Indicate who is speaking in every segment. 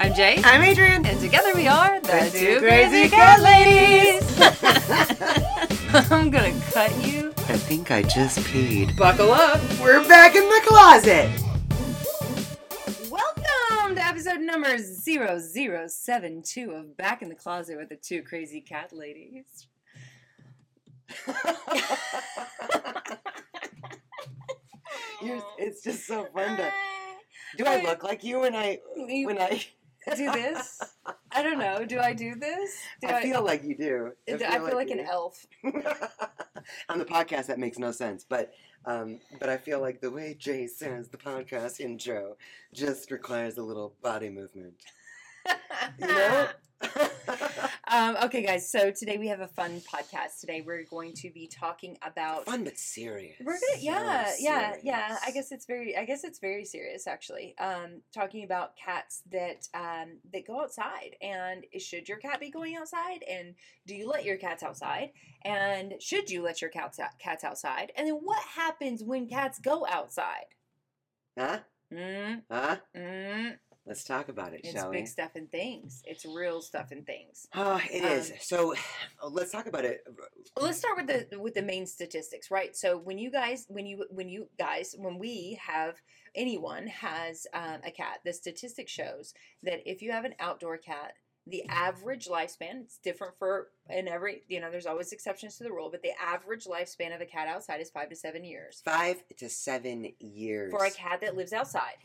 Speaker 1: I'm Jay.
Speaker 2: I'm Adrian.
Speaker 1: And together we are the,
Speaker 2: The
Speaker 1: two
Speaker 2: two
Speaker 1: crazy
Speaker 2: crazy
Speaker 1: cat
Speaker 2: cat
Speaker 1: ladies. I'm gonna cut you.
Speaker 2: I think I just peed.
Speaker 1: Buckle up.
Speaker 2: We're back in the closet.
Speaker 1: Welcome to episode number 0072 of Back in the Closet with the two crazy cat ladies.
Speaker 2: You're, it's just so fun to. Do I look like you when I
Speaker 1: You
Speaker 2: when I?
Speaker 1: Do this? I don't know. Do I do this? Do
Speaker 2: I feel like you do.
Speaker 1: I feel, like,
Speaker 2: you
Speaker 1: an elf.
Speaker 2: On the podcast, that makes no sense, but um, but I feel like the way Jay says the podcast intro just requires a little body movement. You know?
Speaker 1: um, okay, guys. So today we have a fun podcast. Today we're going to be talking about.
Speaker 2: Fun but serious.
Speaker 1: We're gonna, yeah,
Speaker 2: So
Speaker 1: yeah, yeah. I guess it's very, I guess it's very serious actually. Um, talking about cats that um that go outside, and should your cat be going outside, and do you let your cats outside, and should you let your cats cats outside, and then what happens when cats go outside?
Speaker 2: Huh?
Speaker 1: Mm,
Speaker 2: Huh?
Speaker 1: mm.
Speaker 2: Let's talk about it,
Speaker 1: It's
Speaker 2: shall
Speaker 1: big stuff and things. It's real stuff and things.
Speaker 2: Ah, it is.
Speaker 1: Um,
Speaker 2: So, uh, let's talk about it.
Speaker 1: Well, let's start with the with the main statistics, right? So when you guys, when you when you guys, when we have anyone has um, a cat, the statistic shows that if you have an outdoor cat, the average lifespan it's different for in every you know there's always exceptions to the rule, but the average lifespan of a cat outside is five to seven years.
Speaker 2: Five to seven years.
Speaker 1: For a cat that lives outside,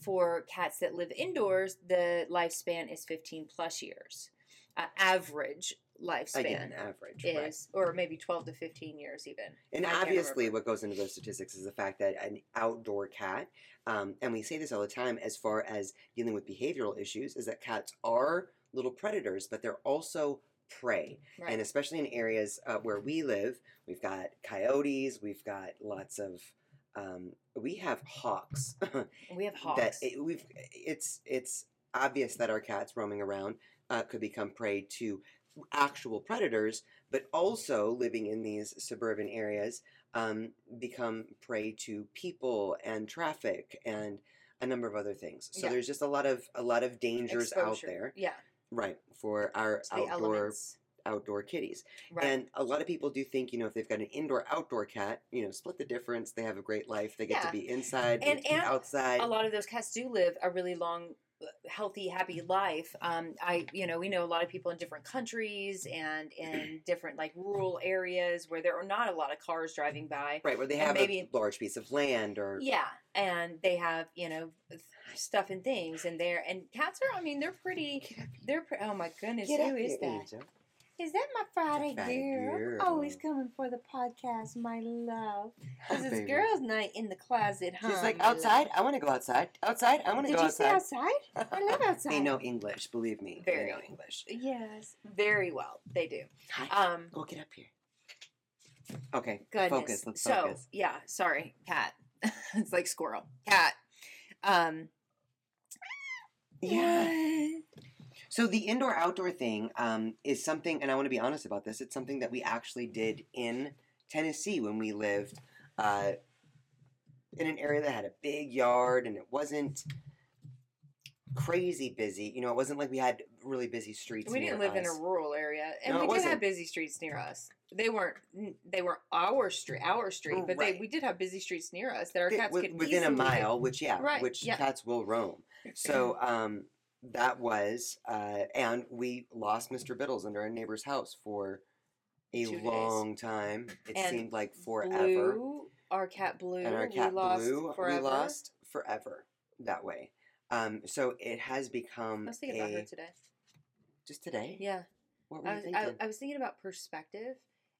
Speaker 1: for cats that live indoors, the lifespan is 15 plus years. Uh, average lifespan
Speaker 2: Again, average. right.
Speaker 1: is, or maybe 12 to 15 years even.
Speaker 2: And
Speaker 1: I
Speaker 2: obviously, what goes into those statistics is the fact that an outdoor cat, um, and we say this all the time as far as dealing with behavioral issues, is that cats are little predators, but they're also prey.
Speaker 1: Right.
Speaker 2: And especially in areas uh, where we live, we've got coyotes, we've got lots of. Um, we have hawks.
Speaker 1: we have hawks.
Speaker 2: that it, we've it's it's obvious that our cats roaming around uh, could become prey to actual predators, but also living in these suburban areas um, become prey to people and traffic and a number of other things. So
Speaker 1: Yeah.
Speaker 2: there's just a lot of a lot of dangers out there,
Speaker 1: Yeah.
Speaker 2: Right, for our outdoor
Speaker 1: elements.
Speaker 2: outdoor kitties.
Speaker 1: Right.
Speaker 2: And a lot of people do think, you know, if they've got an indoor outdoor cat, you know, split the difference. They have a great life. They get
Speaker 1: Yeah.
Speaker 2: to be inside,
Speaker 1: And-
Speaker 2: get to be
Speaker 1: and
Speaker 2: outside.
Speaker 1: a lot of those cats do live a really long healthy happy life. Um i you know we know a lot of people in different countries and in different like rural areas where there are not a lot of cars driving by
Speaker 2: Right, where they have
Speaker 1: maybe-
Speaker 2: a large piece of land or
Speaker 1: yeah and they have you know stuff and things and they're and cats are i mean they're pretty they're pre- oh my goodness
Speaker 2: Get
Speaker 1: who is that?
Speaker 2: Angel.
Speaker 1: Is that my friday,
Speaker 2: Friday
Speaker 1: girl?
Speaker 2: girl.
Speaker 1: always coming for the podcast my love Because
Speaker 2: it's
Speaker 1: girls night in the closet huh
Speaker 2: She's like outside. I want to go outside. Outside. I want to
Speaker 1: did
Speaker 2: go
Speaker 1: you say
Speaker 2: outside.
Speaker 1: outside i love outside
Speaker 2: they know English. Believe me.
Speaker 1: Very.
Speaker 2: They know English.
Speaker 1: Yes, very well. They do.
Speaker 2: Hi.
Speaker 1: Um,
Speaker 2: go get up here. Okay.
Speaker 1: goodness.
Speaker 2: Focus. Let's
Speaker 1: so
Speaker 2: focus.
Speaker 1: yeah, sorry, cat. it's like squirrel, cat. Um,
Speaker 2: Yeah. So the indoor outdoor thing um, is something, and I want to be honest about this. It's something that we actually did in Tennessee when we lived uh, in an area that had a big yard, and it wasn't crazy busy. You know, it wasn't like we had really busy streets.
Speaker 1: we didn't live in a rural area, and
Speaker 2: No,
Speaker 1: we
Speaker 2: it
Speaker 1: did have
Speaker 2: wasn't.
Speaker 1: busy streets near us. They weren't. They were our street, our street, but they we did have busy streets near us that our cats
Speaker 2: with-
Speaker 1: could
Speaker 2: within a mile, which yeah,
Speaker 1: Right,
Speaker 2: which
Speaker 1: yeah.
Speaker 2: cats will roam. So um, that was, uh, and we lost Mr. Biddles under our neighbor's house for a
Speaker 1: Two days.
Speaker 2: long time. It
Speaker 1: And
Speaker 2: seemed like forever,
Speaker 1: Blue, our cat Blue,
Speaker 2: and our cat
Speaker 1: we lost
Speaker 2: Blue,
Speaker 1: forever.
Speaker 2: we lost forever that way. Um, so it has become
Speaker 1: I was thinking about
Speaker 2: a
Speaker 1: her today.
Speaker 2: just today.
Speaker 1: Yeah.
Speaker 2: What were
Speaker 1: I
Speaker 2: you
Speaker 1: was,
Speaker 2: thinking?
Speaker 1: I, I was thinking about perspective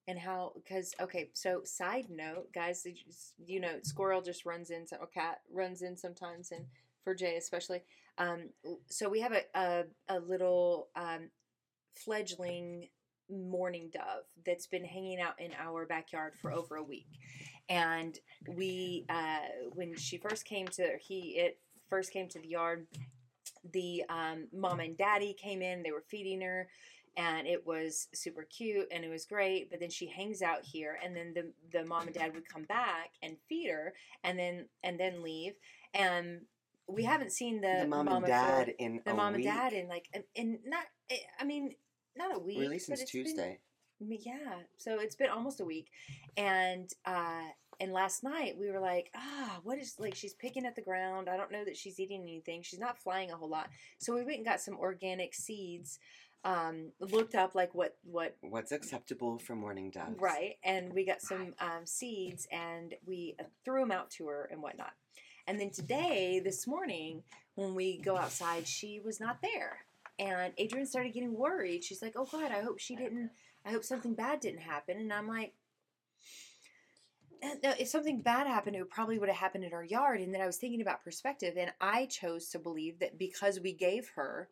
Speaker 1: and how because okay so side note guys did you, s- you know squirrel just runs in some- or cat runs in sometimes and for jay especially um so we have a a, a little um fledgling mourning dove that's been hanging out in our backyard for over a week. And we uh when she first came to he it first came to the yard the um, mom and daddy came in they were feeding her and it was super cute and it was great but then she hangs out here and then the the mom and dad would come back and feed her and then and then leave. And we haven't seen the,
Speaker 2: the mom,
Speaker 1: mom
Speaker 2: and dad
Speaker 1: for-
Speaker 2: in
Speaker 1: the mom
Speaker 2: week.
Speaker 1: and dad in like in, not eh, I mean not a week
Speaker 2: really since
Speaker 1: it's been-
Speaker 2: Tuesday.
Speaker 1: Yeah, so it's been almost a week, and uh, and last night we were like, ah, what is like? She's picking at the ground. I don't know that she's eating anything. She's not flying a whole lot. So we went and got some organic seeds. Um, looked up like what what
Speaker 2: What's acceptable for mourning doves?
Speaker 1: right, and we got some um, seeds and we uh, threw them out to her and whatnot. And then today, this morning, when we go outside, she was not there. And Adrian started getting worried. She's like, "Oh God, I hope she didn't. I hope something bad didn't happen." And I'm like, "Eh, if something bad happened, it probably would have happened in our yard." And then I was thinking about perspective, and I chose to believe that because we gave her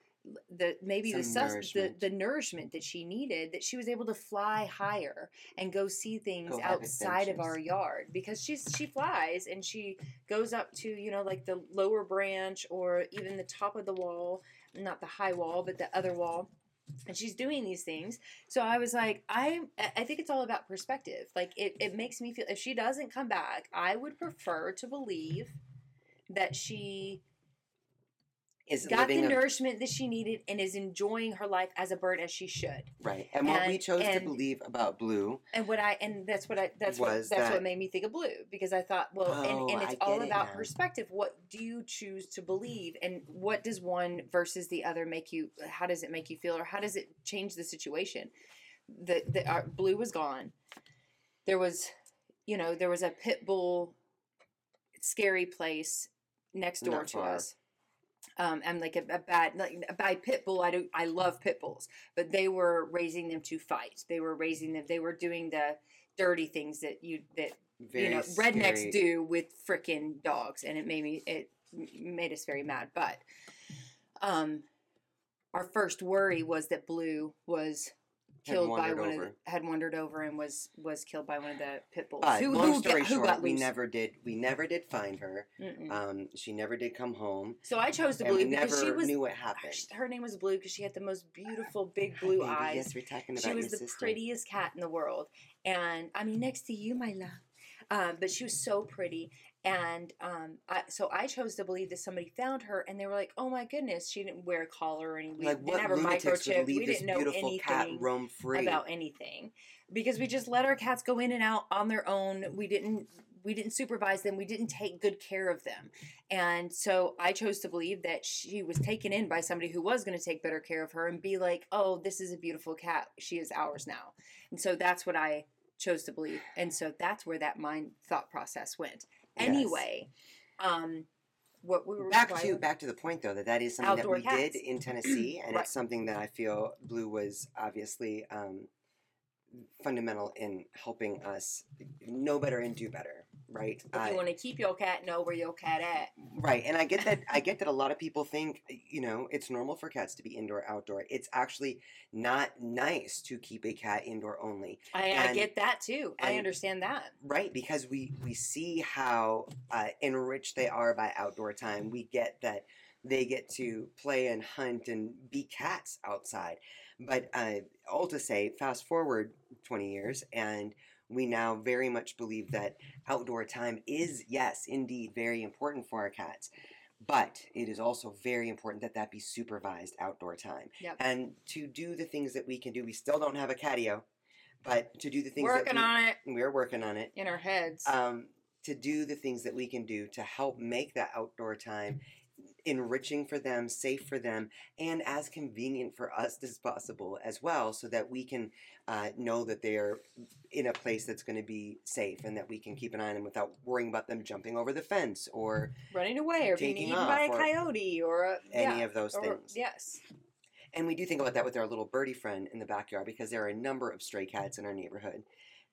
Speaker 1: the maybe the, sus- the
Speaker 2: nourishment.
Speaker 1: the nourishment that she needed, that she was able to fly mm-hmm. higher and go see things
Speaker 2: Go
Speaker 1: outside of our yard because she's she flies and she goes up to you know like the lower branch or even the top of the wall not the high wall but the other wall and she's doing these things. So i was like i i think it's all about perspective. Like it, it makes me feel if she doesn't come back i would prefer to believe that she
Speaker 2: Is
Speaker 1: got the
Speaker 2: a,
Speaker 1: nourishment that she needed and is enjoying her life as a bird as she should
Speaker 2: right. And what we
Speaker 1: and-
Speaker 2: chose to believe about Blue
Speaker 1: and what I and that's what I that's what that's
Speaker 2: that-
Speaker 1: what made me think of blue because I thought well
Speaker 2: Oh,
Speaker 1: and, and it's all
Speaker 2: it
Speaker 1: about perspective. What do you choose to believe and what does one versus the other make you? How does it make you feel or how does it change the situation? The the our, blue was gone. There was, you know, there was a pit bull, scary place next door
Speaker 2: Not
Speaker 1: to
Speaker 2: far.
Speaker 1: us. Um, and like a, a bad like a bad pit bull. I do I love pit bulls, but they were raising them to fight. They were raising them. They were doing the dirty things that you that
Speaker 2: very
Speaker 1: you know rednecks
Speaker 2: scary-
Speaker 1: do with freaking dogs, and it made me it made us very mad. But um, our first worry was that Blue was killed by one of
Speaker 2: over.
Speaker 1: the, had wandered over and was was killed by one of the pit bulls.
Speaker 2: But
Speaker 1: who,
Speaker 2: long
Speaker 1: who,
Speaker 2: story
Speaker 1: who
Speaker 2: short,
Speaker 1: got
Speaker 2: we
Speaker 1: loose.
Speaker 2: never did. We never did find her. Um, she never did come home,
Speaker 1: so I chose Blue
Speaker 2: we
Speaker 1: because
Speaker 2: never
Speaker 1: she was
Speaker 2: knew what happened.
Speaker 1: her name was Blue because she had the most beautiful big blue eyes.
Speaker 2: Yes, we're talking about
Speaker 1: she was the
Speaker 2: sister.
Speaker 1: prettiest cat in the world and i mean next to you my love um, but she was so pretty and um, I, so i chose to believe that somebody found her and they were like oh my goodness she didn't wear a collar or any we
Speaker 2: Like
Speaker 1: didn't
Speaker 2: what
Speaker 1: have her
Speaker 2: lunatics would
Speaker 1: microchipped
Speaker 2: leave
Speaker 1: we didn't know anything
Speaker 2: free?
Speaker 1: about anything. Because we just let our cats go in and out on their own we didn't we didn't supervise them we didn't take good care of them. And so i chose to believe that she was taken in by somebody who was going to take better care of her and be like oh this is a beautiful cat she is ours now. And so that's what i chose to believe and so that's where that mind thought process went
Speaker 2: Yes.
Speaker 1: anyway um what we were
Speaker 2: back to back to the point though that that is something
Speaker 1: Outdoor
Speaker 2: that we did in Tennessee, and
Speaker 1: Right.
Speaker 2: it's something that I feel Blue was obviously um, fundamental in helping us know better and do better. Right.
Speaker 1: if
Speaker 2: I-
Speaker 1: you want to keep your cat know where your cat at
Speaker 2: Right, and I get that. I get that a lot of people think, you know, it's normal for cats to be indoor, outdoor. It's actually not nice to keep a cat indoor only,
Speaker 1: i, I get that too i
Speaker 2: and-
Speaker 1: understand that
Speaker 2: right? Because we we see how uh, enriched they are by outdoor time. We get that they get to play and hunt and be cats outside. But uh, all to say, fast forward twenty years, and we now very much believe that outdoor time is, yes, indeed, very important for our cats. But it is also very important that that be supervised outdoor time.
Speaker 1: Yep.
Speaker 2: And to do the things that we can do, we still don't have a catio, but to do the things
Speaker 1: working
Speaker 2: that
Speaker 1: on it
Speaker 2: we, we're working on it.
Speaker 1: in our heads.
Speaker 2: Um, to do the things that we can do to help make that outdoor time enriching for them, safe for them, and as convenient for us as possible as well, so that we can uh, know that they're in a place that's going to be safe and that we can keep an eye on them without worrying about them jumping over the fence or
Speaker 1: running away or being eaten by a coyote or a,
Speaker 2: any
Speaker 1: yeah,
Speaker 2: of those
Speaker 1: or-
Speaker 2: things.
Speaker 1: Yes.
Speaker 2: And we do think about that with our little birdie friend in the backyard because there are a number of stray cats in our neighborhood.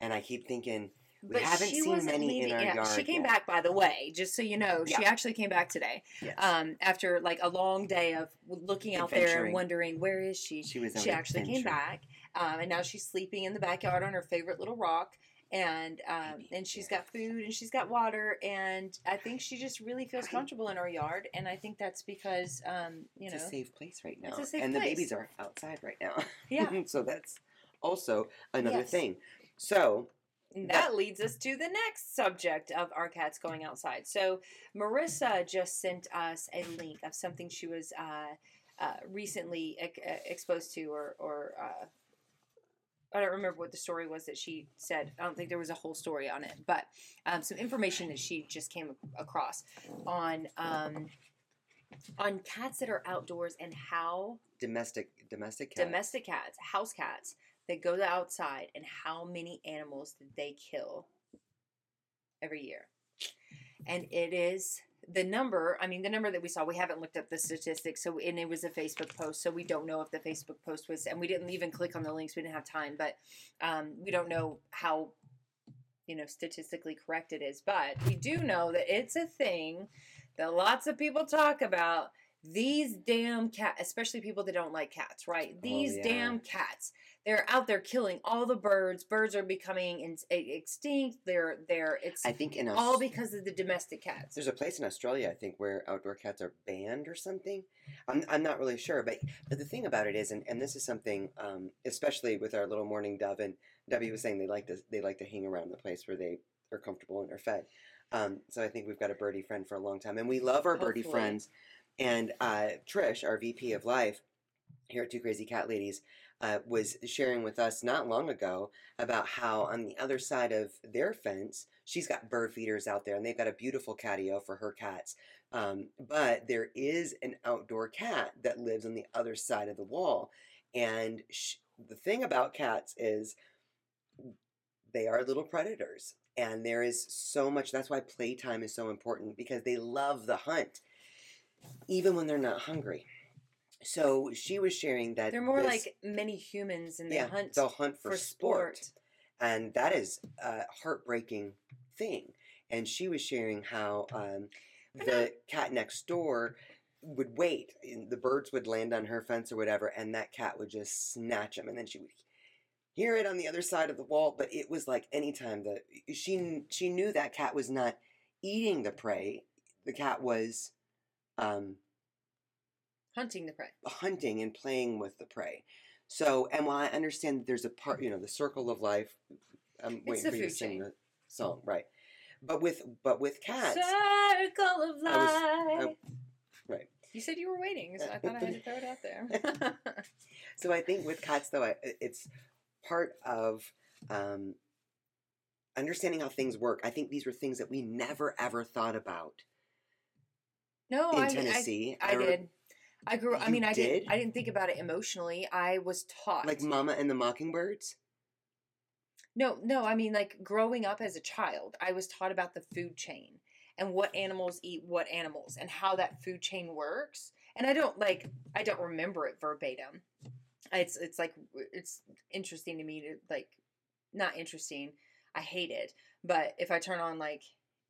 Speaker 2: And I keep thinking, We haven't
Speaker 1: she
Speaker 2: seen
Speaker 1: wasn't
Speaker 2: many in our
Speaker 1: She
Speaker 2: yard
Speaker 1: came
Speaker 2: yet.
Speaker 1: back, by the way, just so you know. She actually came back today
Speaker 2: yes,
Speaker 1: um, after like a long day of looking out there and wondering where is she.
Speaker 2: she was.
Speaker 1: She actually came back, um, and now she's sleeping in the backyard on her favorite little rock. And um, and she's
Speaker 2: yeah.
Speaker 1: got food and she's got water and I think she just really feels comfortable in our yard and I think that's because um, you
Speaker 2: it's
Speaker 1: know
Speaker 2: a safe place right now,
Speaker 1: It's a safe
Speaker 2: and the babies are outside right now.
Speaker 1: yeah
Speaker 2: so that's also another
Speaker 1: Yes.
Speaker 2: thing. So
Speaker 1: that leads us to the next subject of our cats going outside. So Marissa just sent us a link of something she was uh, uh, recently ex- exposed to, or or uh, I don't remember what the story was that she said. I don't think there was a whole story on it, but um, some information that she just came across on um, on cats that are outdoors and how
Speaker 2: Domestic domestic cats.
Speaker 1: domestic cats, house cats, that go outside and how many animals did they kill every year. And it is the number, I mean, the number that we saw, we haven't looked up the statistics. So, and it was a Facebook post. So we don't know if the Facebook post was, and we didn't even click on the links. We didn't have time, but um, we don't know how, you know, statistically correct it is. But we do know that it's a thing that lots of people talk about these damn cats, especially people that don't like cats, right? These
Speaker 2: yeah.
Speaker 1: damn cats. They're out there killing all the birds. Birds are becoming in, extinct. They're they're it's
Speaker 2: I think in
Speaker 1: all
Speaker 2: Aus-
Speaker 1: because of the domestic cats.
Speaker 2: there's a place in Australia, I think, where outdoor cats are banned or something. I'm, I'm not really sure, but but the thing about it is, and, and this is something, um, especially with our little mourning dove, and Debbie was saying they like to they like to hang around the place where they are comfortable and are fed. Um, so I think we've got a birdie friend for a long time, and we love our birdie friends. And uh, Trish, our VP of Life here at Two Crazy Cat Ladies, uh, was sharing with us not long ago about how on the other side of their fence, she's got bird feeders out there, and they've got a beautiful catio for her cats. Um, but there is an outdoor cat that lives on the other side of the wall, and the thing about cats is they are little predators and there is so much that's why playtime is so important because they love the hunt even when they're not hungry so she was sharing that
Speaker 1: They're more
Speaker 2: this-
Speaker 1: like many humans and they
Speaker 2: yeah
Speaker 1: hunt
Speaker 2: they'll hunt for,
Speaker 1: for
Speaker 2: sport.
Speaker 1: sport.
Speaker 2: and that is a heartbreaking thing and she was sharing how um, the cat next door would wait and the birds would land on her fence or whatever and that cat would just snatch them and then she would hear it on the other side of the wall but it was like anytime that she she knew that cat was not eating the prey the cat was um,
Speaker 1: hunting the prey.
Speaker 2: hunting and playing with the prey. So, and while I understand that there's a part, you know, the circle of life, I'm
Speaker 1: It's
Speaker 2: waiting
Speaker 1: the
Speaker 2: for you to sing
Speaker 1: chain.
Speaker 2: the song, right? But with but with cats,
Speaker 1: Circle of
Speaker 2: I was-
Speaker 1: life.
Speaker 2: right.
Speaker 1: You said you were waiting, so I thought I had to throw it out there.
Speaker 2: So I think with cats, though, I, it's part of um, understanding how things work. I think these were things that we never ever thought about
Speaker 1: no,
Speaker 2: in
Speaker 1: I, I,
Speaker 2: Tennessee.
Speaker 1: I
Speaker 2: re-
Speaker 1: did. I grew. I mean, I
Speaker 2: did?
Speaker 1: I didn't think about it emotionally. I was taught.
Speaker 2: like Mama and the Mockingbirds.
Speaker 1: no, no. I mean, like growing up as a child, I was taught about the food chain and what animals eat what animals and how that food chain works. And I don't like. I don't remember it verbatim. It's it's like it's interesting to me to like, not interesting. I hate it. But if I turn on like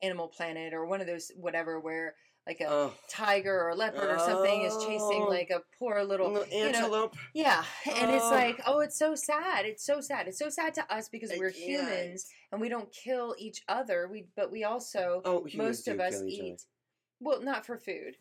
Speaker 1: Animal Planet or one of those whatever where like a
Speaker 2: Oh,
Speaker 1: tiger or a leopard or something is chasing
Speaker 2: Oh.
Speaker 1: like a poor little
Speaker 2: little
Speaker 1: you know,
Speaker 2: antelope.
Speaker 1: yeah and it's
Speaker 2: Oh.
Speaker 1: like oh it's so sad it's so sad it's so sad to us because we're humans and we don't kill each other we but we also
Speaker 2: Oh,
Speaker 1: most of us eat well not for food.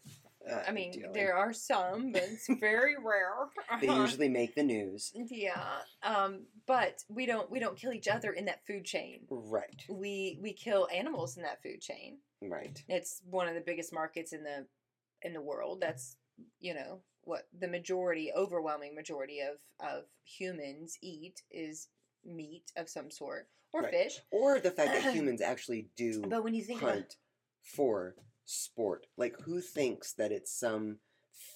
Speaker 2: Uh,
Speaker 1: i mean
Speaker 2: ideally.
Speaker 1: there are some but it's very rare
Speaker 2: They usually make the news.
Speaker 1: yeah um but we don't we don't kill each other in that food chain
Speaker 2: Right.
Speaker 1: we we kill animals in that food chain
Speaker 2: Right.
Speaker 1: it's one of the biggest markets in the in the world that's you know what the majority overwhelming majority of of humans eat is meat of some sort or
Speaker 2: Right.
Speaker 1: fish
Speaker 2: Or the fact that humans actually do
Speaker 1: but when you think about
Speaker 2: hunt for sport. Like, who thinks that it's some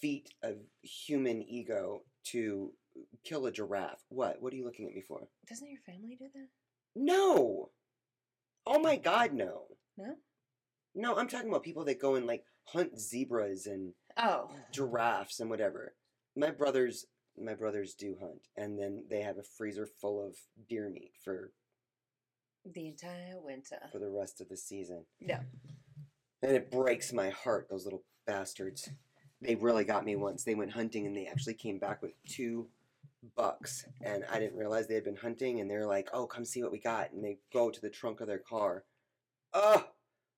Speaker 2: feat of human ego to kill a giraffe? What? What are you looking at me for?
Speaker 1: doesn't your family do that
Speaker 2: No. Oh my God, no.
Speaker 1: No?
Speaker 2: No, I'm talking about people that go and like hunt zebras and
Speaker 1: oh
Speaker 2: giraffes and whatever. My brothers, my brothers do hunt, and then they have a freezer full of deer meat for
Speaker 1: the entire winter
Speaker 2: for the rest of the season.
Speaker 1: yeah
Speaker 2: And it breaks my heart, those little bastards. They really got me once. They went hunting and they actually came back with two bucks. And I didn't realize they had been hunting. And they're like, oh, come see what we got. And they go to the trunk of their car. Oh,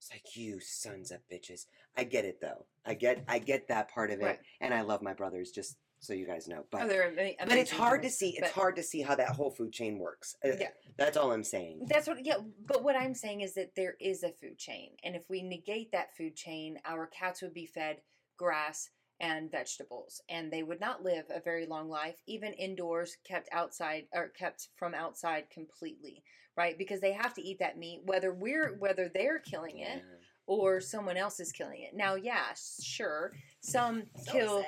Speaker 2: it's like, you sons of bitches. I get it though. I get I get that part of it.
Speaker 1: Right.
Speaker 2: And I love my brothers just so you guys know.
Speaker 1: oh,
Speaker 2: But
Speaker 1: they're
Speaker 2: but it's hard to see. It's hard to see how that whole food chain works. Uh,
Speaker 1: Yeah.
Speaker 2: that's all I'm saying.
Speaker 1: That's what, yeah. But what I'm saying is that there is a food chain, and if we negate that food chain, our cats would be fed grass and vegetables, and they would not live a very long life, even indoors, kept outside or kept from outside completely, right? Because they have to eat that meat, whether we're whether they're killing it
Speaker 2: Yeah.
Speaker 1: or someone else is killing it. Now, yeah, sure, some kill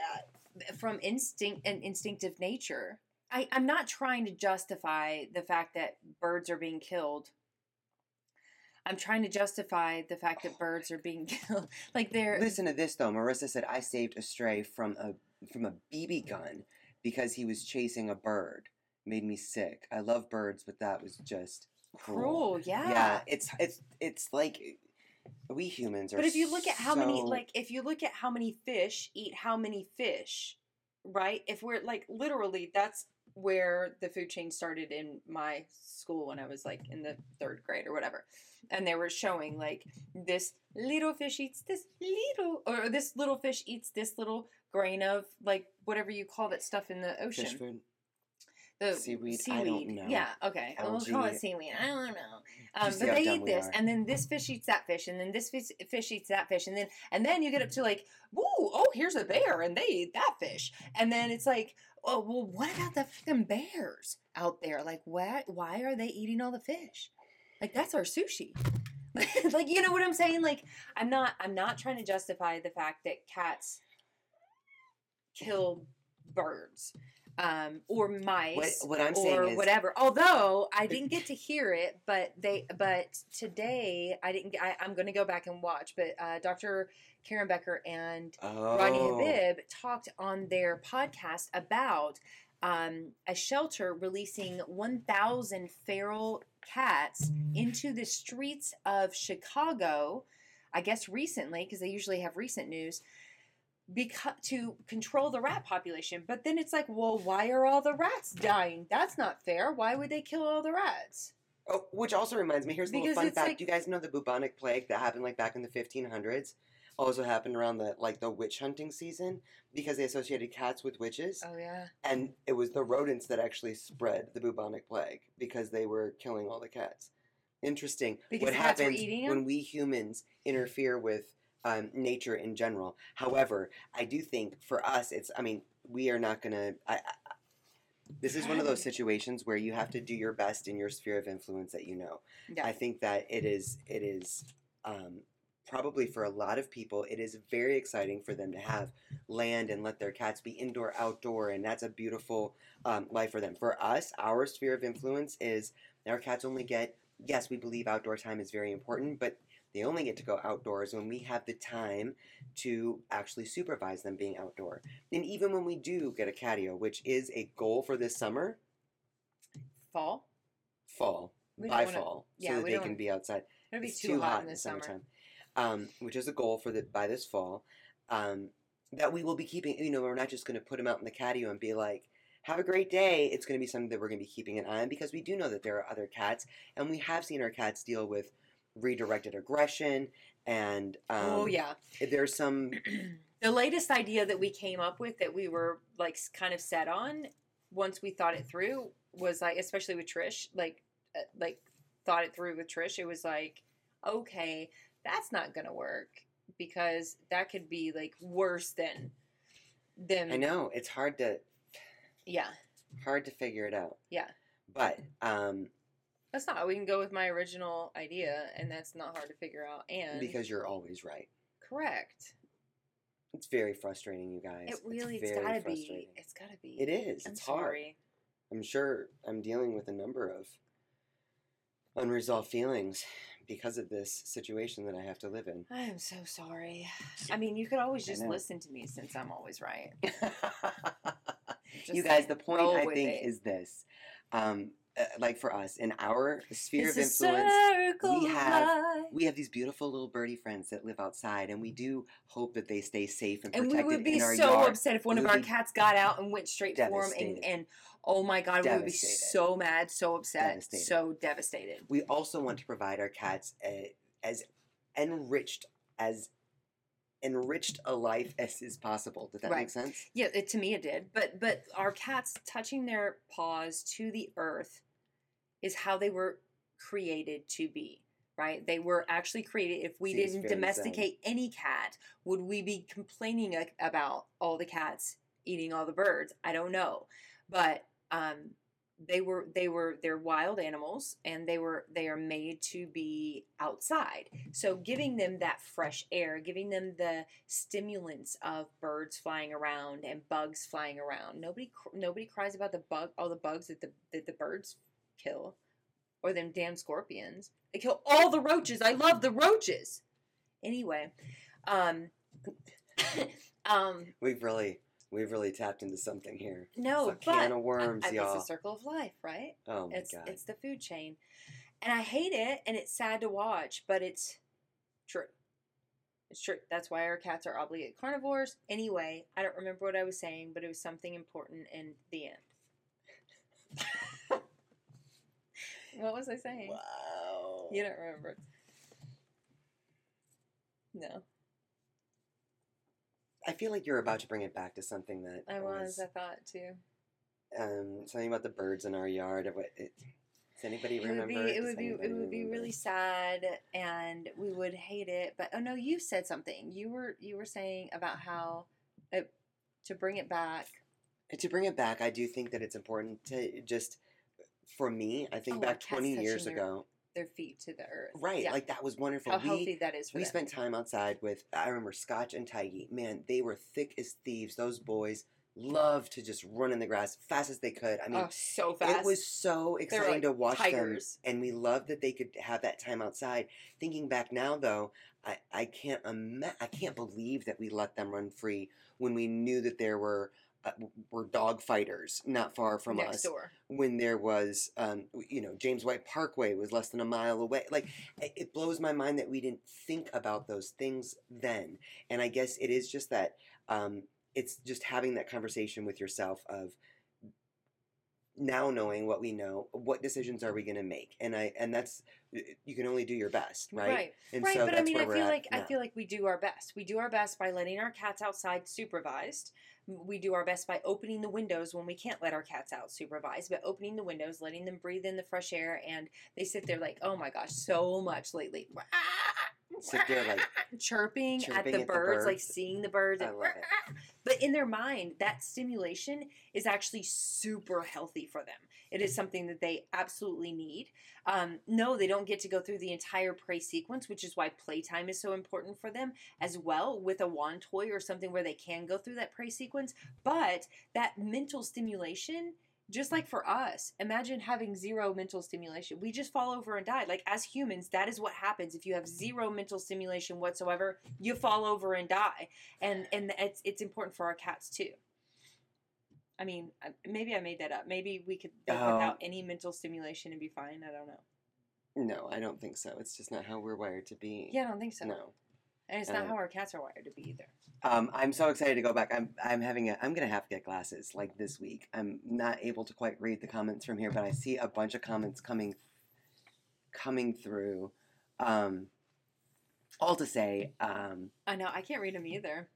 Speaker 1: from instinct and instinctive nature. I, I'm not trying to justify the fact that birds are being killed. I'm trying to justify the fact that birds are being killed. Like they're
Speaker 2: Listen to this though. Marissa said I saved a stray from a from a BB gun because he was chasing a bird. Made me sick. I love birds, but that was just cruel.
Speaker 1: cruel, yeah.
Speaker 2: Yeah, it's it's it's like we humans are.
Speaker 1: But if you look at how many like if you look at how many fish eat how many fish, right? If we're like literally that's where the food chain started in my school when I was like in the 3rd grade or whatever. And they were showing like this little fish eats this little or this little fish eats this little grain of like whatever you call that stuff in the ocean.
Speaker 2: fish food.
Speaker 1: The
Speaker 2: Seaweed? I don't know.
Speaker 1: Yeah, okay. We'll call it seaweed. I don't know. Um, but they eat this,
Speaker 2: are.
Speaker 1: and then this fish eats that fish, and then this fish, fish eats that fish, and then and then you get up to like, woo, oh, here's a bear, and they eat that fish, and then it's like, oh, well, what about the fucking bears out there? Like, what? Why are they eating all the fish? Like, that's our sushi. like, you know what I'm saying? Like, I'm not, I'm not trying to justify the fact that cats kill birds um, or mice
Speaker 2: What what I'm saying
Speaker 1: or
Speaker 2: is
Speaker 1: whatever. Although I didn't get to hear it, but they but today I didn't. get- I, I'm going to go back and watch. But uh, Dr. Karen Becker and
Speaker 2: oh,
Speaker 1: Rodney Habib talked on their podcast about um, a shelter releasing 1,000 feral cats into the streets of Chicago. I guess recently, because they usually have recent news, because to control the rat population. But then it's like, well, why are all the rats dying? That's not fair. Why would they kill all the rats?
Speaker 2: Oh, which also reminds me. Here's a little
Speaker 1: Because
Speaker 2: fun fact.
Speaker 1: like-
Speaker 2: you guys know the bubonic plague that happened like back in the 1500s? Also happened around the like the witch hunting season because they associated cats with witches,
Speaker 1: Oh yeah.
Speaker 2: and it was the rodents that actually spread the bubonic plague because they were killing all the cats. Interesting.
Speaker 1: Because
Speaker 2: what happens when we humans interfere with um, nature in general? However, I do think for us, it's. I mean, we are not gonna. I, I, this is one of those situations where you have to do your best in your sphere of influence that you know.
Speaker 1: Yeah.
Speaker 2: I think that it is it is um, probably for a lot of people it is very exciting for them to have land and let their cats be indoor outdoor and that's a beautiful um, life for them. For us, our sphere of influence is our cats only get yes we believe outdoor time is very important, but they only get to go outdoors when we have the time to actually supervise them being outdoor. And even when we do get a catio, which is a goal for this summer,
Speaker 1: Fall.
Speaker 2: fall
Speaker 1: We
Speaker 2: by
Speaker 1: wanna-
Speaker 2: fall,
Speaker 1: yeah,
Speaker 2: so that they can be outside.
Speaker 1: It'll be
Speaker 2: It's
Speaker 1: too, hot, in the summer.
Speaker 2: um, which is a goal for the by this fall. Um, that we will be keeping. You know, we're not just going to put them out in the catio and be like, "Have a great day." It's going to be something that we're going to be keeping an eye on because we do know that there are other cats, and we have seen our cats deal with redirected aggression, and um,
Speaker 1: oh yeah.
Speaker 2: there's some.
Speaker 1: the latest idea that we came up with that we were like kind of set on once we thought it through was like especially with Trish like uh, like thought it through with Trish it was like okay that's not to work because that could be like worse than than
Speaker 2: I know it's hard to
Speaker 1: yeah
Speaker 2: hard to figure it out,
Speaker 1: yeah
Speaker 2: but um,
Speaker 1: that's not we can go with my original idea and that's not hard to figure out and
Speaker 2: because you're always right.
Speaker 1: correct
Speaker 2: It's very frustrating, you guys.
Speaker 1: it really it's
Speaker 2: very
Speaker 1: got to be it's got to be
Speaker 2: It is.
Speaker 1: I'm
Speaker 2: It's hard. I'm sure I'm dealing with a number of unresolved feelings because of this situation that I have to live in.
Speaker 1: I am so sorry. I mean, you could always just listen to me since I'm always right.
Speaker 2: you guys, the point I think
Speaker 1: it.
Speaker 2: is this. Um, uh, like for us, in our sphere
Speaker 1: it's
Speaker 2: of influence, we have-
Speaker 1: life.
Speaker 2: we have these beautiful little birdie friends that live outside, and we do hope that they stay safe and
Speaker 1: and
Speaker 2: protected
Speaker 1: we would be
Speaker 2: in our
Speaker 1: so
Speaker 2: yard.
Speaker 1: upset if one of our cats got out and went straight for him, and, and oh my god, we would be so mad, so upset,
Speaker 2: Devastated.
Speaker 1: so devastated.
Speaker 2: We also want to provide our cats a, as enriched as enriched a life as is possible. Did that
Speaker 1: Right.
Speaker 2: make sense?
Speaker 1: Yeah, it, to me it did. But but our cats touching their paws to the earth is how they were created to be. Right? They were actually created. If we
Speaker 2: Seems
Speaker 1: didn't domesticate any cat, would we be complaining about all the cats eating all the birds? I don't know, but um, they were they were they're wild animals, and they were they are made to be outside. So giving them that fresh air, giving them the stimulants of birds flying around and bugs flying around. Nobody nobody cries about the bug all the bugs that the that the birds kill or them damn scorpions. They kill all the roaches. I love the roaches. Anyway, um um
Speaker 2: We've really we've really tapped into something here.
Speaker 1: no,
Speaker 2: it's a
Speaker 1: but
Speaker 2: can of worms,
Speaker 1: I- I-
Speaker 2: y'all.
Speaker 1: it's a circle of life, right?
Speaker 2: oh my
Speaker 1: it's
Speaker 2: god.
Speaker 1: it's the food chain. And I hate it and it's sad to watch, but it's true. It's true. That's why our cats are obligate carnivores. Anyway, I don't remember what I was saying, but it was something important in the end. what was I saying?
Speaker 2: wow.
Speaker 1: You don't remember. No,
Speaker 2: I feel like you're about to bring it back to something that
Speaker 1: I was. I thought too.
Speaker 2: um something about the birds in our yard. What it, does anybody
Speaker 1: It would
Speaker 2: remember?
Speaker 1: be. It would be. It would be really sad, and we would hate it. But oh no, you said something. You were. You were saying about how, it, to bring it back.
Speaker 2: to bring it back. I do think that it's important to just for me. I think
Speaker 1: Oh,
Speaker 2: back twenty years
Speaker 1: touching their-
Speaker 2: ago,
Speaker 1: Their feet to the earth.
Speaker 2: right?
Speaker 1: Yeah.
Speaker 2: Like that was wonderful.
Speaker 1: how
Speaker 2: we
Speaker 1: healthy that is
Speaker 2: we
Speaker 1: them.
Speaker 2: spent time outside with. I remember Scotch and Tiggy. Man, they were thick as thieves. Those boys loved to just run in the grass as fast as they could. I mean,
Speaker 1: oh, so fast.
Speaker 2: It was so exciting
Speaker 1: like
Speaker 2: to watch
Speaker 1: tigers.
Speaker 2: them, and we loved that they could have that time outside. Thinking back now, though, I, I can't ima- I can't believe that we let them run free when we knew that there were uh, were dog fighters not far from
Speaker 1: next
Speaker 2: us.
Speaker 1: door.
Speaker 2: When there was, um, you know, James White Parkway was less than a mile away. Like it blows my mind that we didn't think about those things then. And I guess it is just that um, it's just having that conversation with yourself of now knowing what we know what decisions are we going to make and i and that's you can only do your best right,
Speaker 1: Right.
Speaker 2: and
Speaker 1: right,
Speaker 2: so
Speaker 1: but I mean, I feel like I feel like we do our best. We do our best by letting our cats outside supervised. We do our best by opening the windows when we can't let our cats out supervised, but opening the windows, letting them breathe in the fresh air, and they sit there like, oh my gosh, so much lately.
Speaker 2: sit there like
Speaker 1: chirping, at the
Speaker 2: at the
Speaker 1: birds, like seeing the birds.
Speaker 2: I love it.
Speaker 1: But in their mind, that stimulation is actually super healthy for them. It is something that they absolutely need. Um, no, they don't get to go through the entire prey sequence, which is why playtime is so important for them as well with a wand toy or something where they can go through that prey sequence. But that mental stimulation, just like for us, imagine having zero mental stimulation. We just fall over and die. Like as humans, that is what happens. If you have zero mental stimulation whatsoever, you fall over and die. And and it's it's important for our cats too. I mean, maybe I made that up. Maybe we could live
Speaker 2: Oh.
Speaker 1: without any mental stimulation and be fine. I don't know.
Speaker 2: no i don't think so it's just not how we're wired to be
Speaker 1: Yeah, I don't think so.
Speaker 2: no
Speaker 1: And it's not how our cats are wired to be either.
Speaker 2: um, I'm so excited to go back. I'm I'm having a I'm gonna have to get glasses like this week. I'm not able to quite read the comments from here, but I see a bunch of comments coming coming through. Um, all to say, um,
Speaker 1: I know. I can't read them either.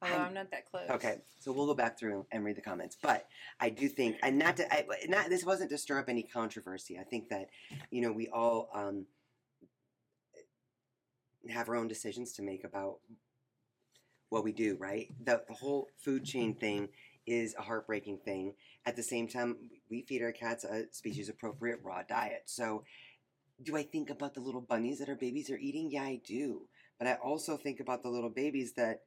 Speaker 1: Although
Speaker 2: I'm-
Speaker 1: I'm, not that close.
Speaker 2: okay, so we'll go back through and read the comments. But I do think, and not to, I, not this wasn't to stir up any controversy. I think that you know we all um, have our own decisions to make about what we do. Right, the, the whole food chain thing is a heartbreaking thing. At the same time, we feed our cats a species appropriate raw diet. So, do I think about the little bunnies that our babies are eating? Yeah, I do. But I also think about the little babies that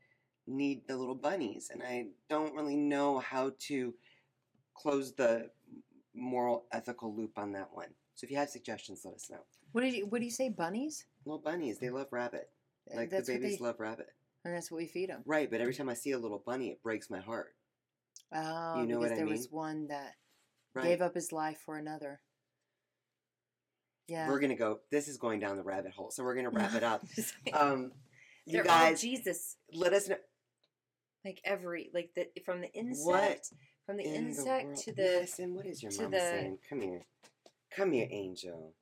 Speaker 2: need the little bunnies, and I don't really know how to close the moral ethical loop on that one. So if you have suggestions, let us know.
Speaker 1: What did you What do you say? Bunnies?
Speaker 2: Little bunnies, they love rabbit. Like
Speaker 1: that's
Speaker 2: the babies
Speaker 1: they,
Speaker 2: love rabbit.
Speaker 1: and that's what we feed them.
Speaker 2: Right, but every time I see a little bunny, it breaks my heart.
Speaker 1: Oh,
Speaker 2: You know
Speaker 1: because
Speaker 2: what I
Speaker 1: there
Speaker 2: mean?
Speaker 1: was one that
Speaker 2: Right.
Speaker 1: gave up his life for another. Yeah.
Speaker 2: We're gonna go. This is going down the rabbit hole, so we're gonna wrap it up. Um, you guys,
Speaker 1: Jesus.
Speaker 2: let us know
Speaker 1: Like every like the from the insect
Speaker 2: What
Speaker 1: from the
Speaker 2: in
Speaker 1: insect
Speaker 2: world.
Speaker 1: to the
Speaker 2: Madison, what is your mom
Speaker 1: the-
Speaker 2: saying? Come here, come here, Angel.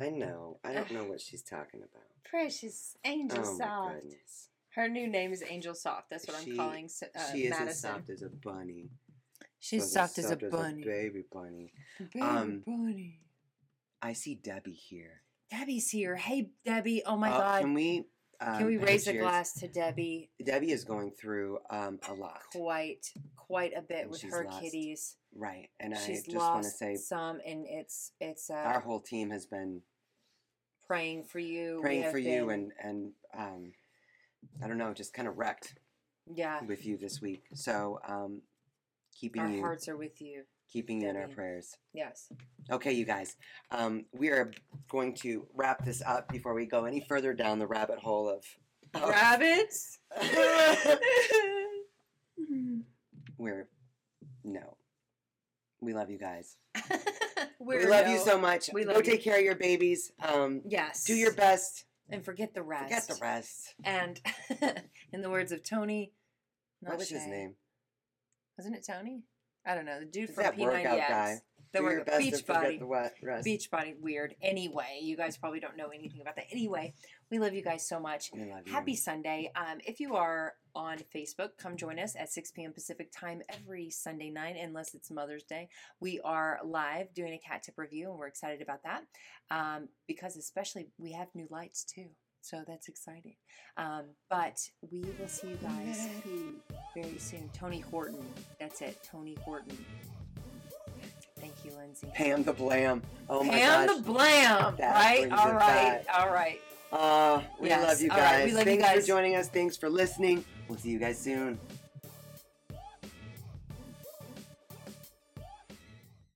Speaker 2: I know. I don't
Speaker 1: Ugh.
Speaker 2: know what she's talking about.
Speaker 1: precious angel
Speaker 2: Oh my
Speaker 1: soft.
Speaker 2: goodness.
Speaker 1: Her new name is Angel Soft. That's what
Speaker 2: She-
Speaker 1: I'm calling uh,
Speaker 2: she is
Speaker 1: Madison.
Speaker 2: as soft as a bunny.
Speaker 1: She's soft as a bunny.
Speaker 2: baby bunny.
Speaker 1: Baby
Speaker 2: Um,
Speaker 1: bunny.
Speaker 2: I see Debbie here.
Speaker 1: Debbie's here. Hey, Debbie. Oh my
Speaker 2: Uh,
Speaker 1: God.
Speaker 2: Can we? Um,
Speaker 1: Can we raise a glass to Debbie?
Speaker 2: Debbie is going through um, a lot,
Speaker 1: Quite, quite a bit
Speaker 2: And
Speaker 1: with her
Speaker 2: lost
Speaker 1: kitties.
Speaker 2: right? And I
Speaker 1: She's
Speaker 2: just want to say
Speaker 1: some, and it's it's uh,
Speaker 2: our whole team has been
Speaker 1: praying for you.
Speaker 2: Praying for you and and um, I don't know, just kind of wrecked
Speaker 1: yeah,
Speaker 2: with you this week. So um, keeping
Speaker 1: our
Speaker 2: you
Speaker 1: hearts are with you.
Speaker 2: Keeping you in our prayers.
Speaker 1: Yes.
Speaker 2: Okay, you guys, um, we are going to wrap this up before we go any further down the rabbit hole of. of-
Speaker 1: Rabbits.
Speaker 2: We're no. We love you guys. We love you so much.
Speaker 1: We
Speaker 2: Go
Speaker 1: you.
Speaker 2: take care of your babies. Um,
Speaker 1: Yes.
Speaker 2: do your best.
Speaker 1: and forget the rest.
Speaker 2: Forget the rest.
Speaker 1: And in the words of Tony, not
Speaker 2: What was his name?
Speaker 1: Wasn't it Tony? I don't know. The dude from
Speaker 2: that
Speaker 1: P90X.
Speaker 2: workout guy.
Speaker 1: The workout beach body.
Speaker 2: the.
Speaker 1: Beach body. Weird. Anyway, you guys probably don't know anything about that. Anyway, we love you guys so much.
Speaker 2: We love you.
Speaker 1: Happy Sunday. Um, if you are on Facebook, come join us at 6 p.m. Pacific time every Sunday night, unless it's Mother's Day. We are live doing a cat tip review, and we're excited about that um, because, especially, we have new lights too. So that's exciting. Um, but we will see you guys very soon. Tony Horton. That's it. Tony Horton. Thank you, Lindsay.
Speaker 2: Pam the Blam. Oh my gosh.
Speaker 1: Pam
Speaker 2: gosh.
Speaker 1: the Blam.
Speaker 2: That
Speaker 1: right? All right. All right.
Speaker 2: Uh, we
Speaker 1: Yes.
Speaker 2: love you guys.
Speaker 1: right, we love you
Speaker 2: Thanks
Speaker 1: guys.
Speaker 2: for joining us. Thanks for listening. We'll see you guys soon.